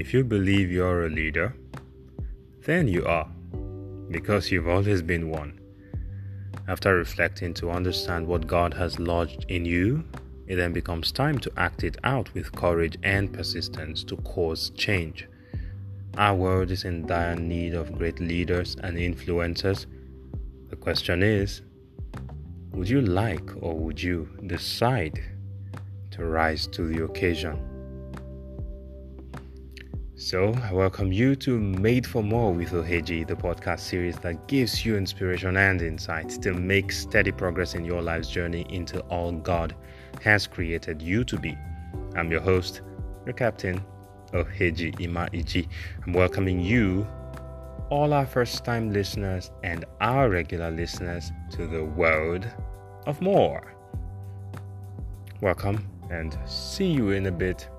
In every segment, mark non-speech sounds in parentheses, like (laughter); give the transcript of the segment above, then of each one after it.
If you believe you're a leader, then you are, because you've always been one. After reflecting to understand what God has lodged in you, it then becomes time to act it out with courage and persistence to cause change. Our world is in dire need of great leaders and influencers. The question is would you like or would you decide to rise to the occasion? So, I welcome you to Made for More with Oheji, the podcast series that gives you inspiration and insights to make steady progress in your life's journey into all God has created you to be. I'm your host, your captain, Oheji Ima Iji. I'm welcoming you, all our first time listeners, and our regular listeners to the world of more. Welcome and see you in a bit.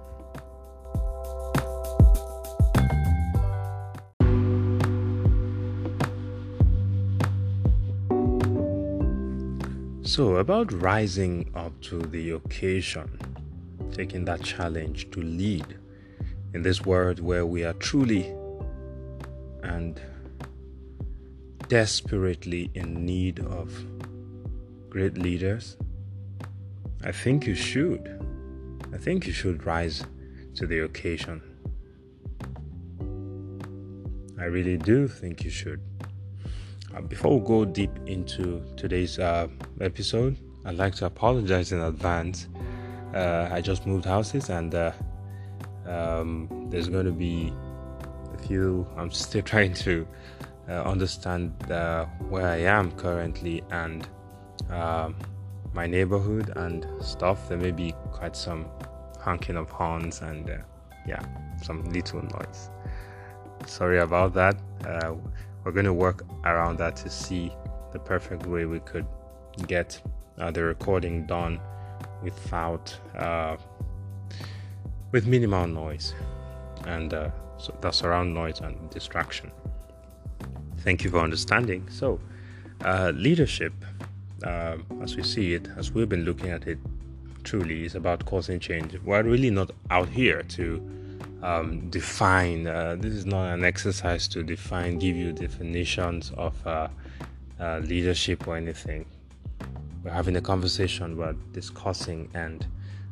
So, about rising up to the occasion, taking that challenge to lead in this world where we are truly and desperately in need of great leaders, I think you should. I think you should rise to the occasion. I really do think you should. Uh, before we go deep into today's uh, episode, I'd like to apologize in advance. Uh, I just moved houses and uh, um, there's going to be a few. I'm still (laughs) trying to uh, understand uh, where I am currently and um, my neighborhood and stuff. There may be quite some honking of horns and yeah, some little noise. Sorry about that we're going to work around that to see the perfect way we could get uh, the recording done without uh, with minimal noise and uh, so the surround noise and distraction. Thank you for understanding. So uh, leadership uh, as we see it as we've been looking at it truly is about causing change. We're really not out here to um, define. Uh, this is not an exercise to define, give you definitions of uh, uh, leadership or anything. We're having a conversation, we're discussing, and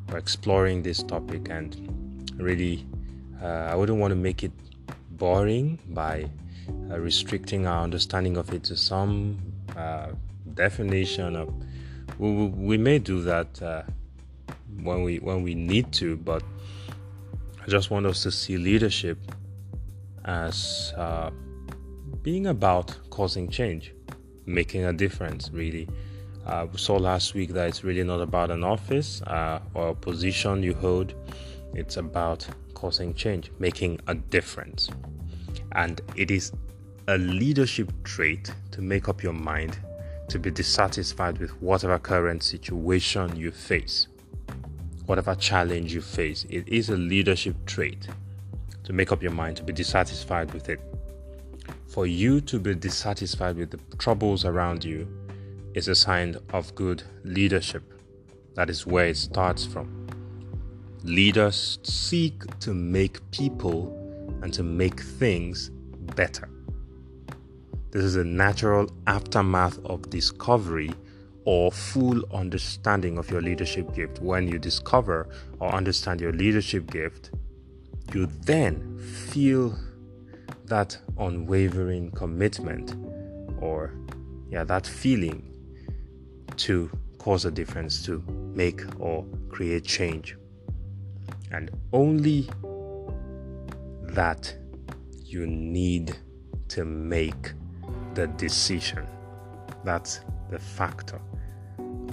we're exploring this topic. And really, uh, I wouldn't want to make it boring by uh, restricting our understanding of it to some uh, definition of. We, we, may do that when we when we need to, but I just want us to see leadership as uh, being about causing change, making a difference, really. Uh, we saw last week that it's really not about an office uh, or a position you hold, it's about causing change, making a difference. And it is a leadership trait to make up your mind to be dissatisfied with whatever current situation you face whatever challenge you face. It is a leadership trait to make up your mind to be dissatisfied with it. For you to be dissatisfied with the troubles around you is a sign of good leadership. That is where it starts from. Leaders seek to make people and to make things better. This is a natural aftermath of discovery or full understanding of your leadership gift. When you discover or understand your leadership gift, you then feel that unwavering commitment or yeah that feeling to cause a difference to make or create change and only that you need to make the decision that's the factor.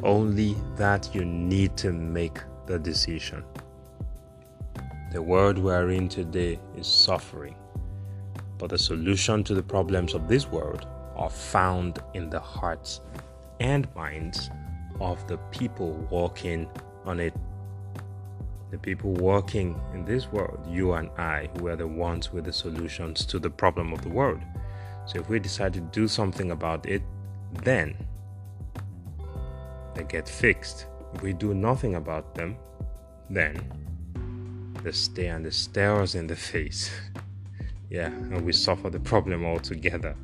Only that you need to make the decision. The world we're in today is suffering, but the solution to the problems of this world are found in the hearts and minds of the people walking on it. The people walking in this world, you and I, who are the ones with the solutions to the problem of the world. So if we decide to do something about it, then they get fixed. We do nothing about them, then they stay and they stare us in the face. (laughs) yeah, and we suffer the problem altogether.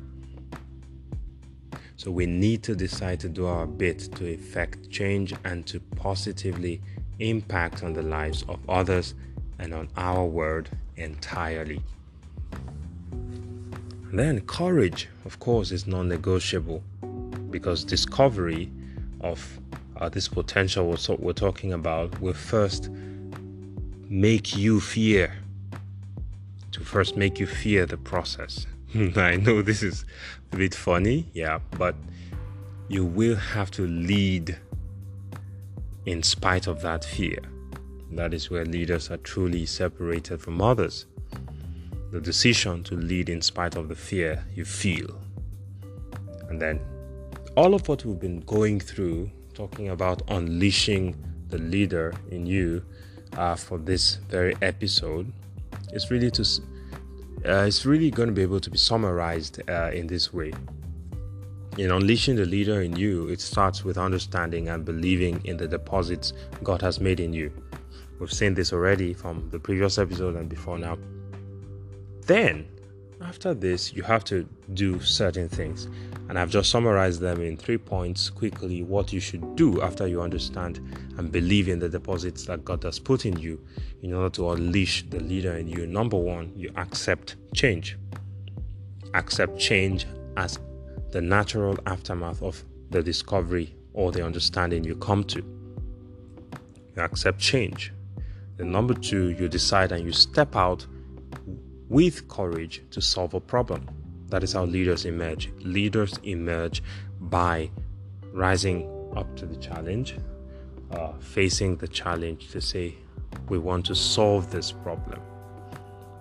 So we need to decide to do our bit to effect change and to positively impact on the lives of others and on our world entirely. Then courage, of course, is non negotiable because discovery of uh, this potential we're, we're talking about will first make you fear, to first make you fear the process. (laughs) I know this is a bit funny, yeah, but you will have to lead in spite of that fear. That is where leaders are truly separated from others. The decision to lead in spite of the fear you feel. And then all of what we've been going through, talking about unleashing the leader in you uh, for this very episode, is really to uh, it's really going to be able to be summarized uh, in this way. In unleashing the leader in you, it starts with understanding and believing in the deposits God has made in you. We've seen this already from the previous episode and before now. Then, after this, you have to do certain things. And I've just summarized them in three points quickly what you should do after you understand and believe in the deposits that God has put in you in order to unleash the leader in you. Number one, you accept change. Accept change as the natural aftermath of the discovery or the understanding you come to. You accept change. Then, number two, you decide and you step out with courage to solve a problem. That is how leaders emerge. Leaders emerge by rising up to the challenge, uh, facing the challenge to say, we want to solve this problem.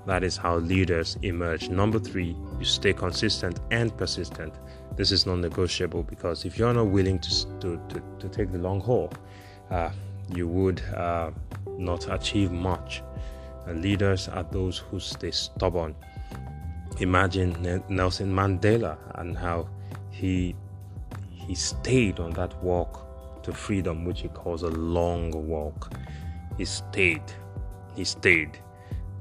That is how leaders emerge. Number three, you stay consistent and persistent this is non-negotiable because if you're not willing to to, to, to take the long haul, uh, you would uh, not achieve much. And leaders are those who stay stubborn. Imagine Nelson Mandela and how he he stayed on that walk to freedom, which he calls a long walk. He stayed. He stayed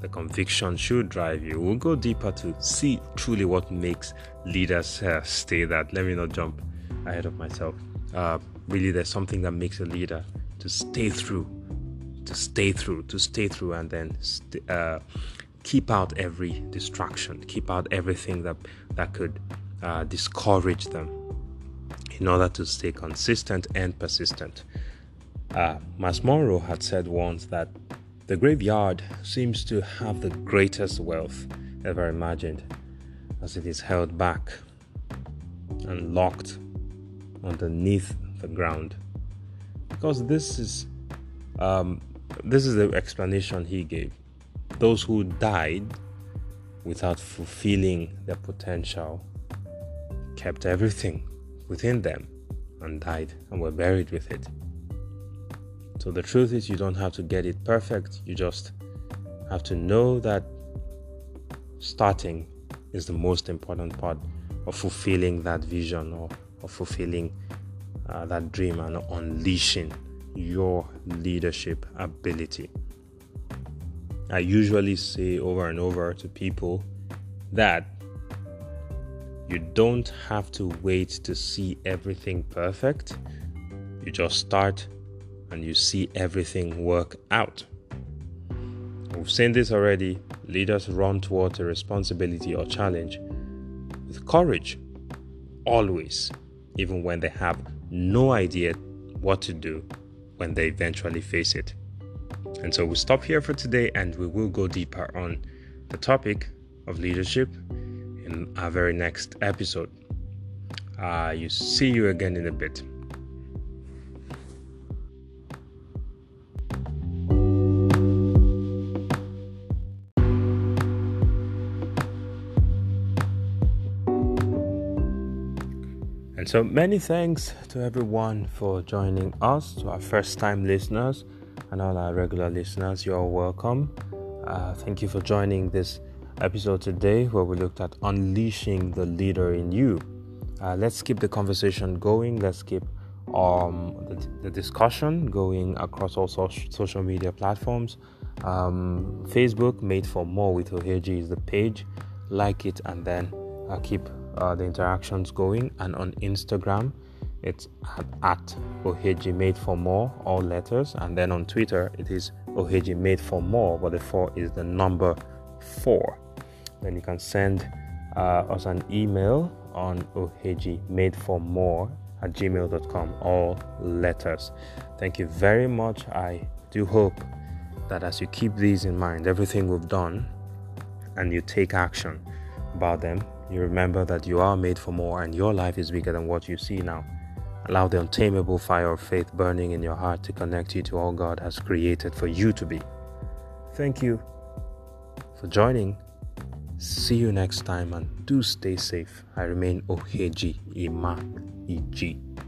the conviction should drive you. We'll go deeper to see truly what makes leaders uh, stay that. Let me not jump ahead of myself. Uh, really, there's something that makes a leader to stay through, to stay through, to stay through, and then st- uh, keep out every distraction, keep out everything that that could uh, discourage them, in order to stay consistent and persistent. Uh, Munroe had said once that the graveyard seems to have the greatest wealth ever imagined, as it is held back and locked underneath the ground. Because this is um, this is the explanation he gave. Those who died without fulfilling their potential kept everything within them and died and were buried with it. So the truth is, you don't have to get it perfect. You just have to know that starting is the most important part of fulfilling that vision or of fulfilling uh, that dream and unleashing your leadership ability. I usually say over and over to people that you don't have to wait to see everything perfect. You just start and you see everything work out. We've seen this already. Leaders run towards a responsibility or challenge with courage, always, even when they have no idea what to do when they eventually face it. And so we'll stop here for today and we will go deeper on the topic of leadership in our very next episode. Uh, you see you again in a bit. And so, many thanks to everyone for joining us, to our first time listeners, and all our regular listeners. You're welcome. Uh, thank you for joining this episode today where we looked at unleashing the leader in you. Uh, let's keep the conversation going. Let's keep um, the, the, discussion going across all social media platforms. Um, Facebook, Made for More with Oheji, is the page. Like it and then uh, keep uh, the interactions going. And on Instagram, it's at, at Oheji Made for More, all letters. And then on Twitter, it is Oheji Made for More, but the four is the number four. Then you can send uh, us an email on Oheji Made for More at gmail.com, all letters. Thank you very much. I do hope that as you keep these in mind, everything we've done, and you take action about them, you remember that you are made for more and your life is bigger than what you see now. Allow the untamable fire of faith burning in your heart to connect you to all God has created for you to be. Thank you for joining. See you next time and do stay safe. I remain Oheji Ima Iji.